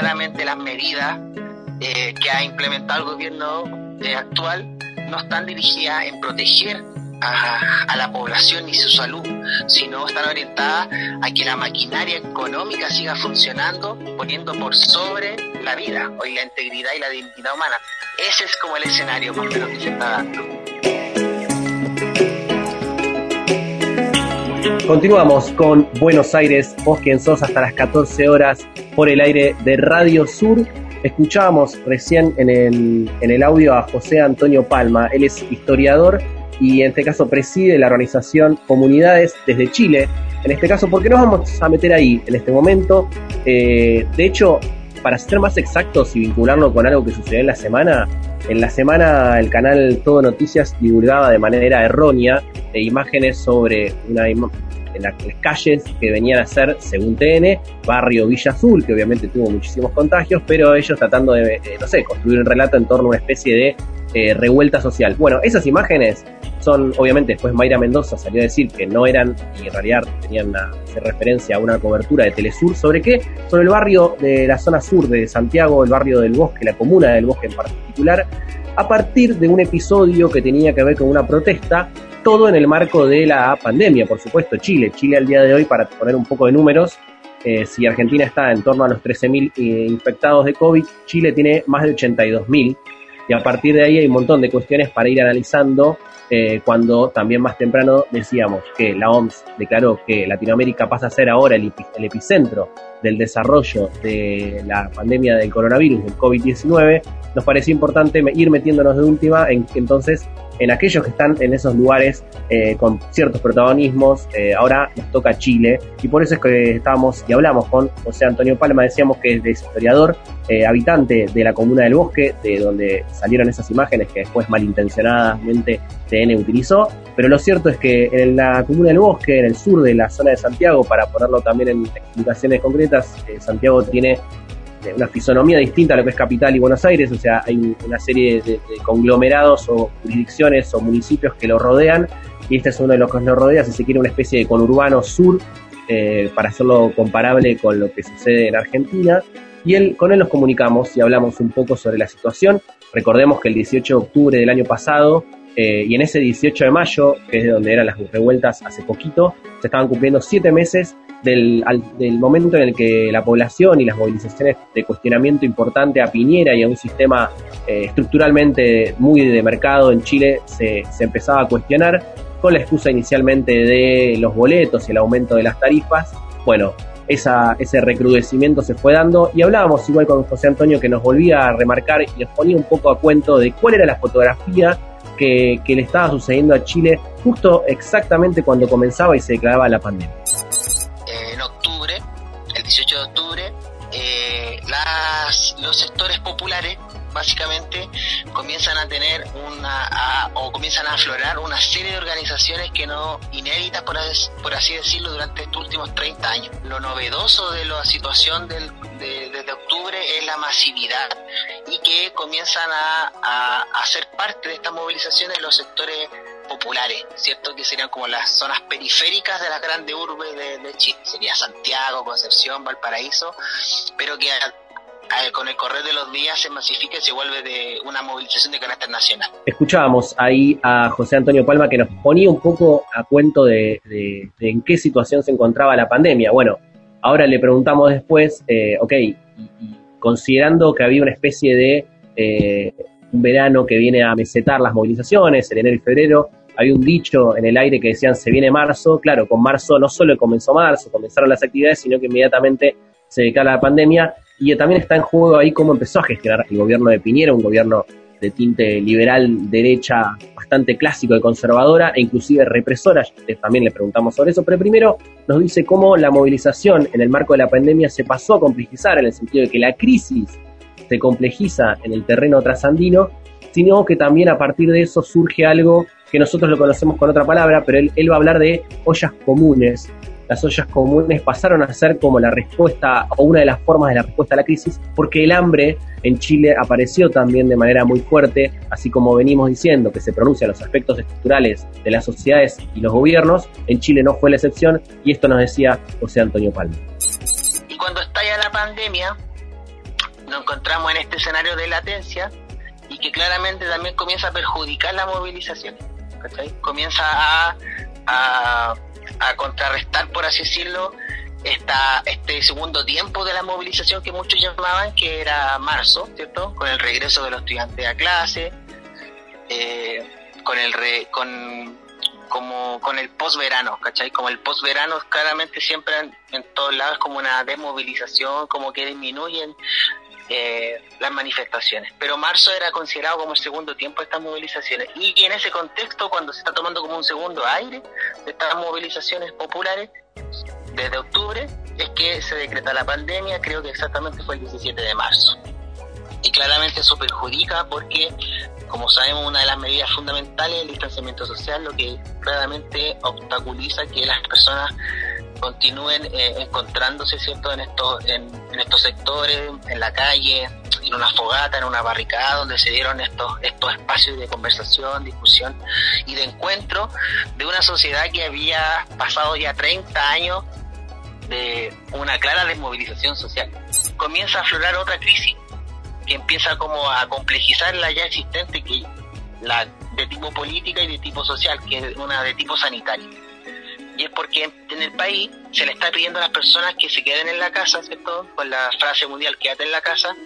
claramente las medidas eh, que ha implementado el gobierno eh, actual no están dirigidas en proteger a, la población y su salud, sino están orientadas a que la maquinaria económica siga funcionando, poniendo por sobre la vida, hoy la integridad y la dignidad humana. Ese es como el escenario más que se está dando. Continuamos con Buenos Aires, vos quien sos hasta las 14 horas por el aire de Radio Sur. Escuchábamos recién en el, audio a José Antonio Palma, él es historiador y en este caso preside la organización Comunidades desde Chile. En este caso, ¿por qué nos vamos a meter ahí en este momento? Eh, de hecho, para ser más exactos y vincularlo con algo que sucedió en la semana, en la semana el canal Todo Noticias divulgaba de manera errónea imágenes sobre una las calles que venían a ser, según TN, barrio Villa Azul, que obviamente tuvo muchísimos contagios, pero ellos tratando de, eh, no sé, construir un relato en torno a una especie de eh, revuelta social. Bueno, esas imágenes son, obviamente, después Mayra Mendoza salió a decir que no eran, y en realidad tenían hacer referencia a una cobertura de Telesur, ¿sobre qué? Sobre el barrio de la zona sur de Santiago, el barrio del Bosque, la comuna del Bosque en particular, a partir de un episodio que tenía que ver con una protesta, todo en el marco de la pandemia, por supuesto, Chile. Chile al día de hoy, para poner un poco de números, eh, si Argentina está en torno a los 13.000 eh, infectados de COVID, Chile tiene más de 82.000 y a partir de ahí hay un montón de cuestiones para ir analizando eh, cuando también más temprano decíamos que la OMS declaró que Latinoamérica pasa a ser ahora el, epicentro del desarrollo de la pandemia del coronavirus, del COVID-19, nos pareció importante ir metiéndonos de última en entonces en aquellos que están en esos lugares eh, con ciertos protagonismos. Eh, ahora nos toca Chile y por eso es que estábamos y hablamos con José Antonio Palma, decíamos que es historiador, eh, habitante de la comuna del Bosque, de donde salieron esas imágenes que después malintencionadamente TN utilizó. Pero lo cierto es que en la comuna del Bosque, en el sur de la zona de Santiago, para ponerlo también en explicaciones concretas, Santiago tiene una fisonomía distinta a lo que es Capital y Buenos Aires, o sea, hay una serie de, conglomerados o jurisdicciones o municipios que lo rodean, y este es uno de los que lo rodea, si se quiere, una especie de conurbano sur, eh, para hacerlo comparable con lo que sucede en Argentina, y él, con él nos comunicamos y hablamos un poco sobre la situación. Recordemos que el 18 de octubre del año pasado, eh, y en ese 18 de mayo, que es de donde eran las revueltas hace poquito, se estaban cumpliendo siete meses del, del, momento en el que la población y las movilizaciones de cuestionamiento importante a Piñera y a un sistema eh, estructuralmente muy de mercado en Chile se, se empezaba a cuestionar con la excusa inicialmente de los boletos y el aumento de las tarifas. Bueno, esa, ese recrudecimiento se fue dando y hablábamos igual con José Antonio que nos volvía a remarcar y nos ponía un poco a cuento de cuál era la fotografía que, le estaba sucediendo a Chile justo exactamente cuando comenzaba y se declaraba la pandemia. 18 de octubre, eh, los sectores populares básicamente comienzan a tener una o comienzan a aflorar una serie de organizaciones que no inéditas por, por así decirlo durante estos últimos 30 años. Lo novedoso de la situación de, desde octubre es la masividad y que comienzan a, a, a ser parte de estas movilizaciones los sectores populares, ¿cierto? Que serían como las zonas periféricas de las grandes urbes de, Chile. Sería Santiago, Concepción, Valparaíso, pero que con el correr de los días se masifica y se vuelve de una movilización de carácter nacional. Escuchábamos ahí a José Antonio Palma que nos ponía un poco a cuento de, en qué situación se encontraba la pandemia. Bueno, ahora le preguntamos después, eh, ok, considerando que había una especie de eh, un verano que viene a mesetar las movilizaciones, en enero y febrero, había un dicho en el aire que decían se viene marzo, claro, con marzo no solo comenzó marzo, comenzaron las actividades, sino que inmediatamente se declara la pandemia y también está en juego ahí cómo empezó a gestionar el gobierno de Piñera, un gobierno de tinte liberal, derecha, bastante clásico y conservadora, e inclusive represora, también le preguntamos sobre eso, pero primero nos dice cómo la movilización en el marco de la pandemia se pasó a complejizar en el sentido de que la crisis se complejiza en el terreno trasandino, sino que también a partir de eso surge algo que nosotros lo conocemos con otra palabra, pero él va a hablar de ollas comunes. Las ollas comunes pasaron a ser como la respuesta o una de las formas de la respuesta a la crisis, porque el hambre en Chile apareció también de manera muy fuerte, así como venimos diciendo que se pronuncian los aspectos estructurales de las sociedades y los gobiernos, en Chile no fue la excepción, y esto nos decía José Antonio Palma. Y cuando estalla la pandemia, nos encontramos en este escenario de latencia y que claramente también comienza a perjudicar la movilización. Comienza a, a, a, contrarrestar, por así decirlo, esta, este segundo tiempo de la movilización que muchos llamaban, que era marzo, ¿cierto? Con el regreso de los estudiantes a clase, eh, con el re, con como con el posverano, ¿cachai? Como el posverano claramente siempre en, todos lados como una desmovilización, como que disminuyen eh, las manifestaciones. Pero marzo era considerado como el segundo tiempo de estas movilizaciones. Y en ese contexto, cuando se está tomando como un segundo aire de estas movilizaciones populares, desde octubre, es que se decreta la pandemia, creo que exactamente fue el 17 de marzo. Y claramente eso perjudica porque como sabemos, una de las medidas fundamentales es el distanciamiento social, lo que claramente obstaculiza que las personas continúen eh, encontrándose cierto en estos en, estos sectores en la calle en una fogata en una barricada donde se dieron estos estos espacios de conversación discusión y de encuentro de una sociedad que había pasado ya 30 años de una clara desmovilización social comienza a aflorar otra crisis que empieza como a complejizar la ya existente, que la de tipo política y de tipo social, que es una de tipo sanitario. Y es porque en el país se le está pidiendo a las personas que se queden en la casa, ¿cierto? Con la frase mundial, quédate en la casa.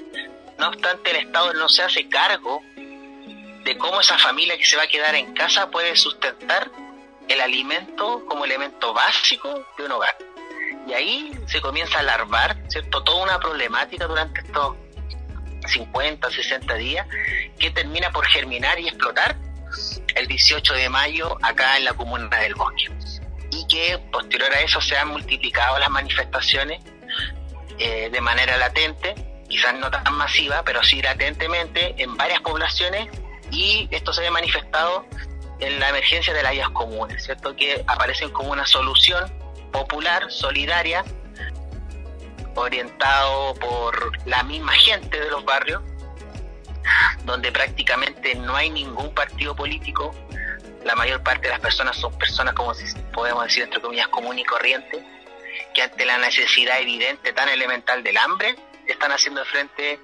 No obstante, el Estado no se hace cargo de cómo esa familia que se va a quedar en casa puede sustentar el alimento como elemento básico de un hogar. Y ahí se comienza a alarmar, ¿cierto? Toda una problemática durante estos 50, 60 días, que termina por germinar y explotar el 18 de mayo acá en la comuna del Bosque. Y que posterior a eso se han multiplicado las manifestaciones eh, de manera latente, quizás no tan masiva, pero sí latentemente en varias poblaciones y esto se ve manifestado en la emergencia de las áreas comunes, ¿cierto? Que aparecen como una solución popular, solidaria, orientado por la misma gente de los barrios, donde prácticamente no hay ningún partido político, la mayor parte de las personas son personas, como podemos decir, entre comillas, común y corriente, que ante la necesidad evidente tan elemental del hambre, están haciendo frente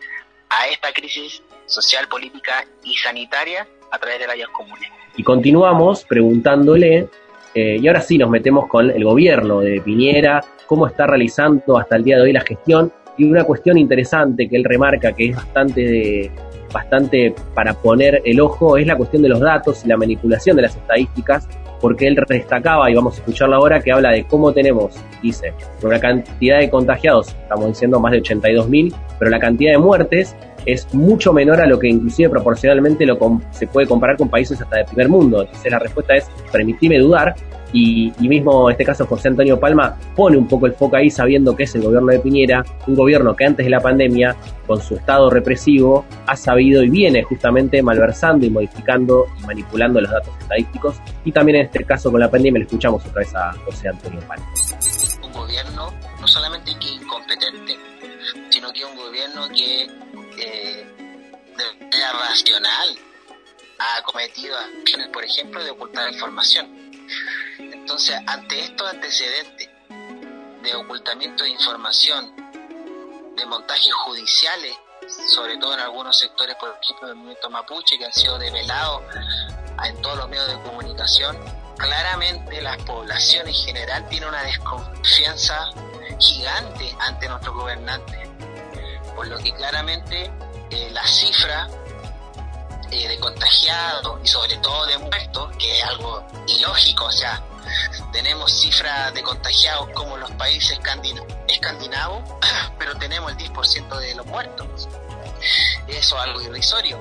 a esta crisis social, política y sanitaria a través de las áreas comunes. Y continuamos preguntándole, eh, y ahora sí nos metemos con el gobierno de Piñera, cómo está realizando hasta el día de hoy la gestión. Y una cuestión interesante que él remarca que es bastante, bastante para poner el ojo es la cuestión de los datos y la manipulación de las estadísticas, porque él destacaba, y vamos a escucharlo ahora, que habla de cómo tenemos, dice, una cantidad de contagiados, estamos diciendo más de 82.000, pero la cantidad de muertes es mucho menor a lo que inclusive proporcionalmente lo se puede comparar con países hasta del primer mundo. Entonces la respuesta es, permitime dudar, y, mismo en este caso José Antonio Palma pone un poco el foco ahí sabiendo que es el gobierno de Piñera, un gobierno que antes de la pandemia, con su estado represivo, ha sabido y viene justamente malversando y modificando y manipulando los datos estadísticos. Y también en este caso con la pandemia le escuchamos otra vez a José Antonio Palma. Un gobierno no solamente que incompetente, sino que un gobierno que de racional ha cometido por ejemplo, de ocultar información. Entonces, ante estos antecedentes de ocultamiento de información, de montajes judiciales, sobre todo en algunos sectores, por ejemplo, del movimiento mapuche, que han sido develados en todos los medios de comunicación, claramente la población en general tiene una desconfianza gigante ante nuestros gobernantes, por lo que claramente eh, la cifra eh, de contagiados y sobre todo de muertos, que es algo ilógico, o sea, tenemos cifras de contagiados como los países escandinavos, pero tenemos el 10% de los muertos. Eso es algo irrisorio.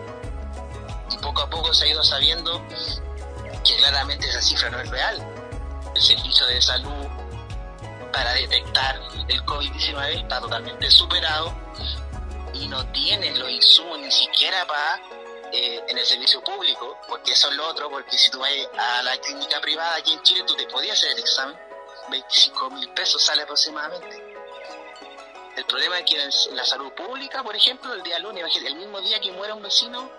Y poco a poco se ha ido sabiendo que claramente esa cifra no es real. El servicio de salud para detectar el COVID-19 está totalmente superado y no tiene los insumos ni siquiera para eh, en el servicio público, porque eso es lo otro, porque si tú vas a la clínica privada aquí en Chile, tú te podías hacer el examen, 25 mil pesos sale aproximadamente. El problema es que en la salud pública, por ejemplo, el día lunes, el mismo día que muera un vecino,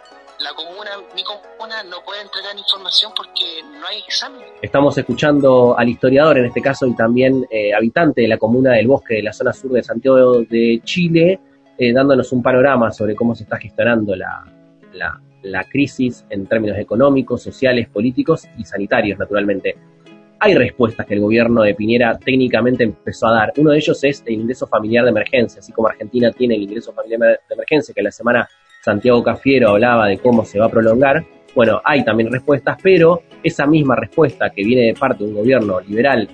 la comuna, mi comuna no puede entregar información porque no hay examen. Estamos escuchando al historiador en este caso y también eh, habitante de la comuna del Bosque de la zona sur de Santiago de Chile, eh, dándonos un panorama sobre cómo se está gestionando la, la crisis en términos económicos, sociales, políticos y sanitarios, naturalmente hay respuestas que el gobierno de Piñera técnicamente empezó a dar. Uno de ellos es el ingreso familiar de emergencia, así como Argentina tiene el ingreso familiar de emergencia, que la semana Santiago Cafiero hablaba de cómo se va a prolongar. Bueno, hay también respuestas, pero esa misma respuesta que viene de parte de un gobierno liberal,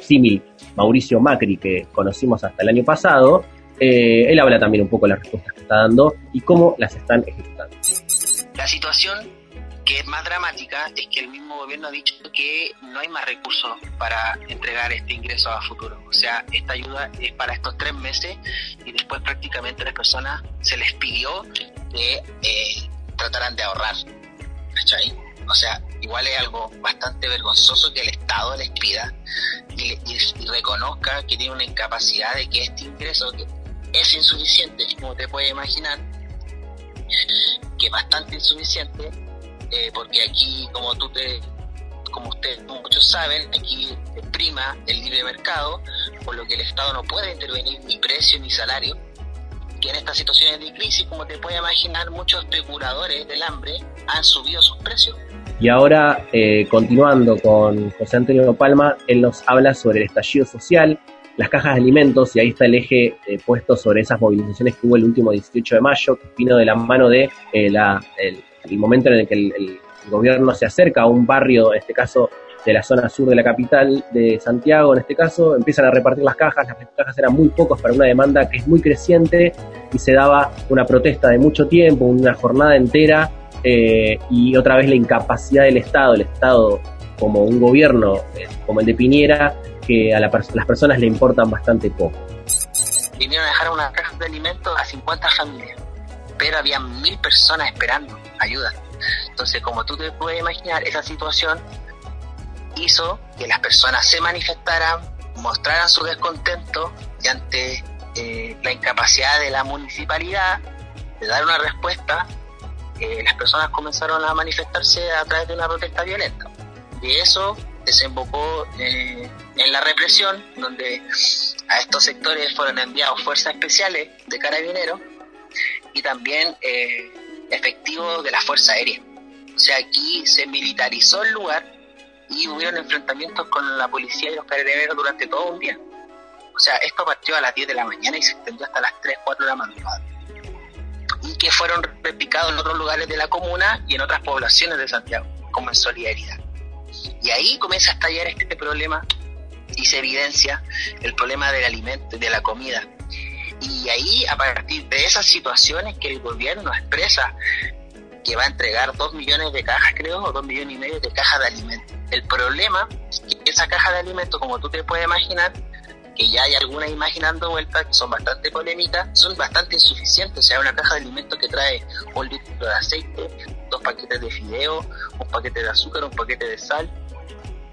símil Mauricio Macri, que conocimos hasta el año pasado, eh, él habla también un poco de las respuestas que está dando y cómo las están ejecutando. La situación que es más dramática es que el mismo gobierno ha dicho que no hay más recursos para entregar este ingreso a futuro. O sea, esta ayuda es para estos tres meses y después prácticamente a las personas se les pidió que eh, trataran de ahorrar. O sea, igual es algo bastante vergonzoso que el Estado les pida y, y reconozca que tiene una incapacidad de que este ingreso es insuficiente, como te puedes imaginar, que bastante insuficiente, eh, porque aquí, como tú te, como ustedes muchos saben, aquí prima el libre mercado, por lo que el Estado no puede intervenir ni precio ni salario. Que en estas situaciones de crisis, como te puedes imaginar, muchos especuladores del hambre han subido sus precios. Y ahora, eh, continuando con José Antonio Palma, él nos habla sobre el estallido social, las cajas de alimentos, y ahí está el eje eh, puesto sobre esas movilizaciones que hubo el último 18 de mayo, que vino de la mano de la, el, momento en el que el, gobierno se acerca a un barrio, en este caso de la zona sur de la capital de Santiago, en este caso, empiezan a repartir las cajas, las cajas eran muy pocas para una demanda que es muy creciente y se daba una protesta de mucho tiempo, una jornada entera eh, y otra vez la incapacidad del Estado, el Estado como un gobierno eh, como el de Piñera, que a las personas le importan bastante poco. Vinieron a dejar una caja de alimentos a 50 familias, pero había mil personas esperando ayuda. Entonces, como tú te puedes imaginar, esa situación hizo que las personas se manifestaran, mostraran su descontento y ante eh, la incapacidad de la municipalidad de dar una respuesta, eh, las personas comenzaron a manifestarse a través de una protesta violenta. Y eso desembocó eh, en la represión, donde a estos sectores fueron enviados fuerzas especiales de carabineros y también efectivos de la Fuerza Aérea. O sea, aquí se militarizó el lugar y hubieron enfrentamientos con la policía y los carabineros durante todo un día. O sea, esto partió a las 10 de la mañana y se extendió hasta las 3, 4 de la madrugada. Y que fueron replicados en otros lugares de la comuna y en otras poblaciones de Santiago, como en solidaridad. Y ahí comienza a estallar este problema y se evidencia el problema del alimento, de la comida, y ahí, a partir de esas situaciones que el gobierno expresa que va a entregar dos millones de cajas, creo, o dos millones y medio de cajas de alimentos. El problema es que esa caja de alimentos, como tú te puedes imaginar, que ya hay algunas imaginando vueltas que son bastante polémicas, son bastante insuficientes. O sea, una caja de alimentos que trae un litro de aceite, paquetes de fideo, un paquete de azúcar, un paquete de sal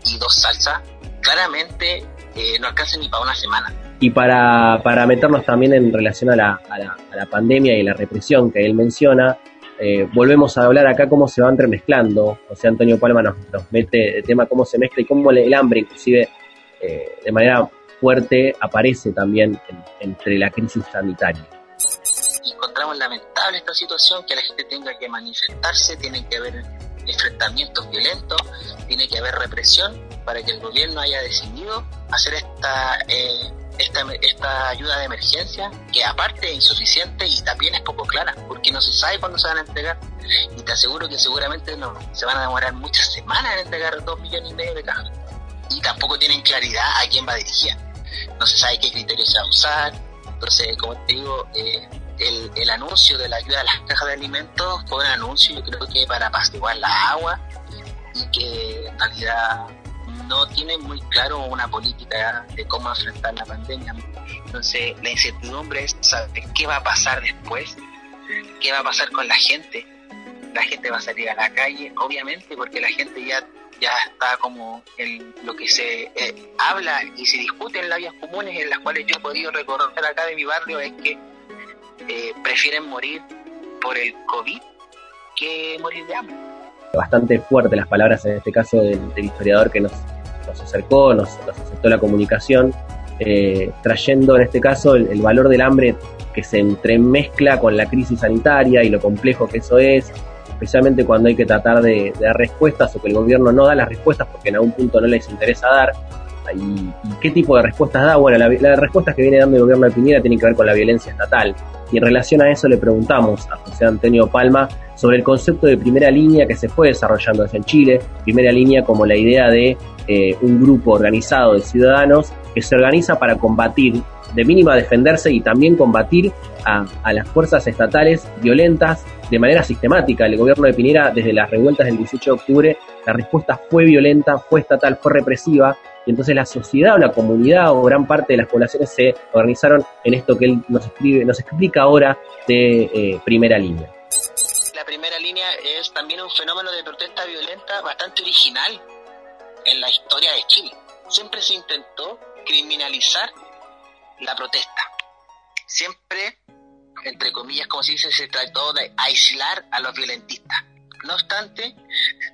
y dos salsas, claramente eh, no alcanza ni para una semana. Y para, para meternos también en relación a la, a la, a la pandemia y la represión que él menciona, eh, volvemos a hablar acá cómo se va entremezclando. O sea, Antonio Palma nos, nos mete el tema cómo se mezcla y cómo el hambre, inclusive eh, de manera fuerte, aparece también entre la crisis sanitaria. Encontramos lamentable esta situación, que la gente tenga que manifestarse, tiene que haber enfrentamientos violentos, tiene que haber represión para que el gobierno haya decidido hacer esta eh, esta, esta ayuda de emergencia, que aparte es insuficiente y también es poco clara, porque no se sabe cuándo se van a entregar. Y te aseguro que seguramente no, se van a demorar muchas semanas en entregar dos millones y medio de cajas. Y tampoco tienen claridad a quién va dirigir. No se sabe qué criterios se va a usar. Entonces, como te digo, eh, el, el anuncio de la ayuda a las cajas de alimentos fue un anuncio, yo creo que para apaciguar la agua y que en realidad no tienen muy claro una política de cómo enfrentar la pandemia. Entonces, la incertidumbre es saber qué va a pasar después, qué va a pasar con la gente. La gente va a salir a la calle, obviamente, porque la gente ya ya está como en lo que se eh, habla y se discute en las vías comunes en las cuales yo he podido recorrer acá de mi barrio es que eh, prefieren morir por el COVID que morir de hambre. Bastante fuerte las palabras en este caso del historiador que nos nos acercó, nos, aceptó la comunicación. eh, trayendo en este caso el, valor del hambre que se entremezcla con la crisis sanitaria y lo complejo que eso es, especialmente cuando hay que tratar de, dar respuestas o que el gobierno no da las respuestas porque en algún punto no les interesa dar. ¿Y, qué tipo de respuestas da? Bueno, las la respuestas que viene dando el gobierno de Piñera tienen que ver con la violencia estatal. Y en relación a eso le preguntamos a José Antonio Palma sobre el concepto de primera línea que se fue desarrollando en Chile, primera línea como la idea de eh, un grupo organizado de ciudadanos que se organiza para combatir, de mínima defenderse y también combatir a, a las fuerzas estatales violentas de manera sistemática. El gobierno de Piñera, desde las revueltas del 18 de octubre, la respuesta fue violenta, fue estatal, fue represiva, y entonces la sociedad o la comunidad o gran parte de las poblaciones se organizaron en esto que él nos, escribe, nos explica ahora de eh, primera línea. La primera línea es también un fenómeno de protesta violenta bastante original en la historia de Chile. Siempre se intentó criminalizar la protesta. Siempre, entre comillas, como se dice, se trató de aislar a los violentistas. No obstante,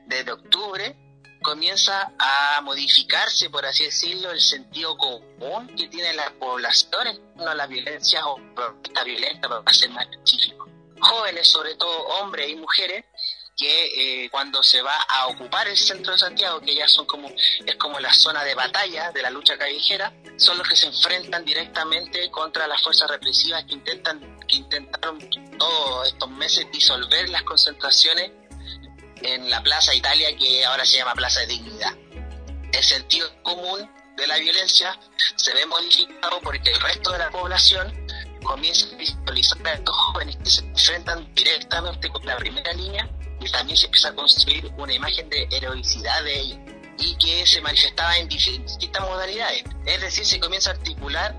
desde octubre comienza a modificarse, por así decirlo, el sentido común que tiene la población en a la violencia o protesta violenta, para ser más específico. Jóvenes, sobre todo hombres y mujeres, que eh, cuando se va a ocupar el centro de Santiago, que ya son como, es como la zona de batalla de la lucha callejera, son los que se enfrentan directamente contra las fuerzas represivas que intentan, que intentaron todos estos meses disolver las concentraciones en la Plaza Italia, que ahora se llama Plaza de Dignidad. El sentido común de la violencia se ve modificado porque el resto de la población comienza a visualizar a estos jóvenes que se enfrentan directamente con la primera línea también se empieza a construir una imagen de heroicidad de ellos y que se manifestaba en distintas modalidades. Es decir, se comienza a articular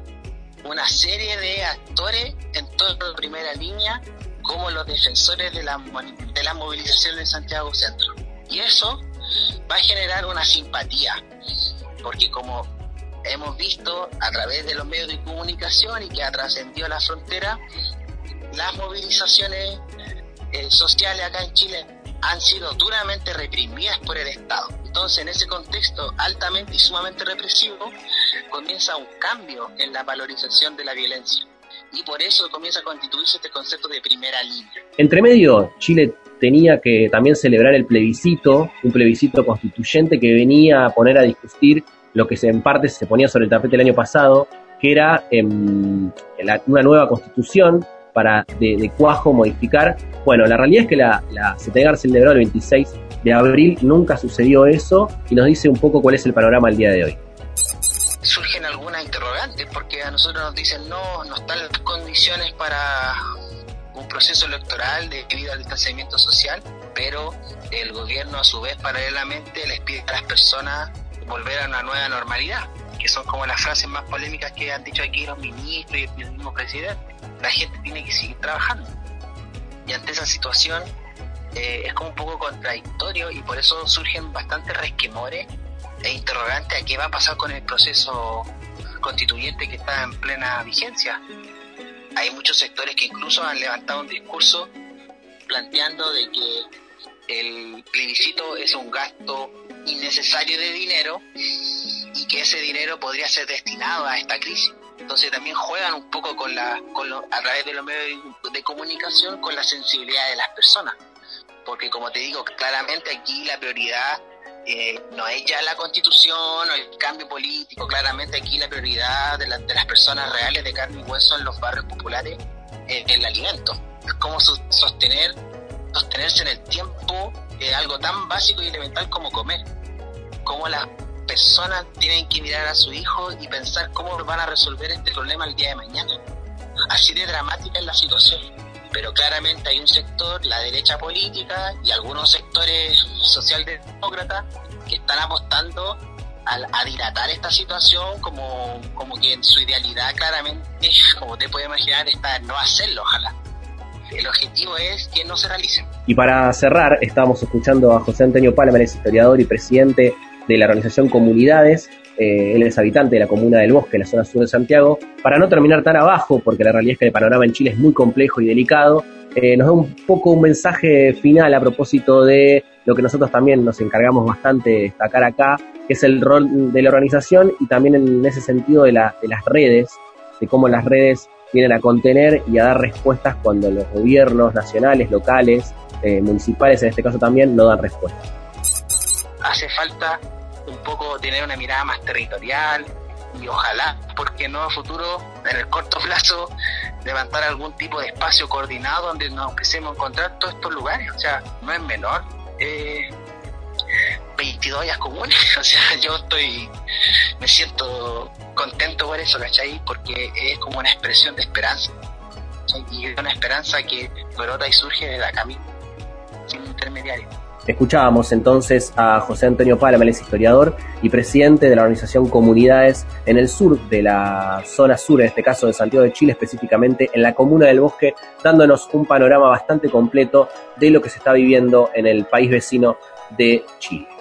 una serie de actores en toda la primera línea como los defensores de la, de la movilización de Santiago Centro. Y eso va a generar una simpatía, porque como hemos visto a través de los medios de comunicación y que ha trascendido la frontera, las movilizaciones eh, sociales acá en Chile han sido duramente reprimidas por el Estado. Entonces, en ese contexto altamente y sumamente represivo, comienza un cambio en la valorización de la violencia y por eso comienza a constituirse este concepto de primera línea. Entre medio, Chile tenía que también celebrar el plebiscito, un plebiscito constituyente que venía a poner a discutir lo que en parte se ponía sobre el tapete el año pasado, que era em, una nueva constitución para de, cuajo modificar. Bueno, la realidad es que la, la CTG celebró el 26 de abril, nunca sucedió eso y nos dice un poco cuál es el panorama el día de hoy surgen algunas interrogantes porque a nosotros nos dicen no, no están las condiciones para un proceso electoral debido al distanciamiento social, pero el gobierno a su vez paralelamente les pide a las personas volver a una nueva normalidad, que son como las frases más polémicas que han dicho aquí los ministros y el mismo presidente. La gente tiene que seguir trabajando. Y ante esa situación eh, es como un poco contradictorio y por eso surgen bastantes resquemores e interrogante a qué va a pasar con el proceso constituyente que está en plena vigencia. Hay muchos sectores que incluso han levantado un discurso planteando de que el plebiscito es un gasto innecesario de dinero y que ese dinero podría ser destinado a esta crisis. Entonces también juegan un poco con la, con a través de los medios de comunicación con la sensibilidad de las personas. Porque como te digo, claramente aquí la prioridad eh, no es ya la constitución o el cambio político, claramente aquí la prioridad de, de las personas reales de carne y hueso en los barrios populares es el alimento. Es como sostener, sostenerse en el tiempo es algo tan básico y elemental como comer. Como las personas tienen que mirar a su hijo y pensar cómo van a resolver este problema el día de mañana. Así de dramática es la situación pero claramente hay un sector, la derecha política y algunos sectores socialdemócratas que están apostando a, dilatar esta situación como, como que en su idealidad claramente, como te puedes imaginar, está no hacerlo, ojalá. El objetivo es que no se realice. Y para cerrar, estábamos escuchando a José Antonio Palma, el historiador y presidente de la organización Comunidades, eh, él es habitante de la comuna del Bosque, en la zona sur de Santiago, para no terminar tan abajo, porque la realidad es que el panorama en Chile es muy complejo y delicado, eh, nos da un poco un mensaje final a propósito de lo que nosotros también nos encargamos bastante de destacar acá, que es el rol de la organización y también en ese sentido de, la, de las redes, de cómo las redes vienen a contener y a dar respuestas cuando los gobiernos nacionales, locales, eh, municipales en este caso también, no dan respuesta. Hace falta un poco tener una mirada más territorial y ojalá, porque no a futuro, en el corto plazo, levantar algún tipo de espacio coordinado donde nos empecemos a encontrar todos estos lugares. O sea, no es menor. Eh, 22 días comunes, o sea, yo estoy, me siento contento por eso, ¿cachai? Porque es como una expresión de esperanza, y es una esperanza que brota y surge de la camino, sin intermediario. Escuchábamos entonces a José Antonio Palma, el historiador y presidente de la organización Comunidades en el sur de la zona sur, en este caso de Santiago de Chile, específicamente en la comuna del Bosque, dándonos un panorama bastante completo de lo que se está viviendo en el país vecino de Chile.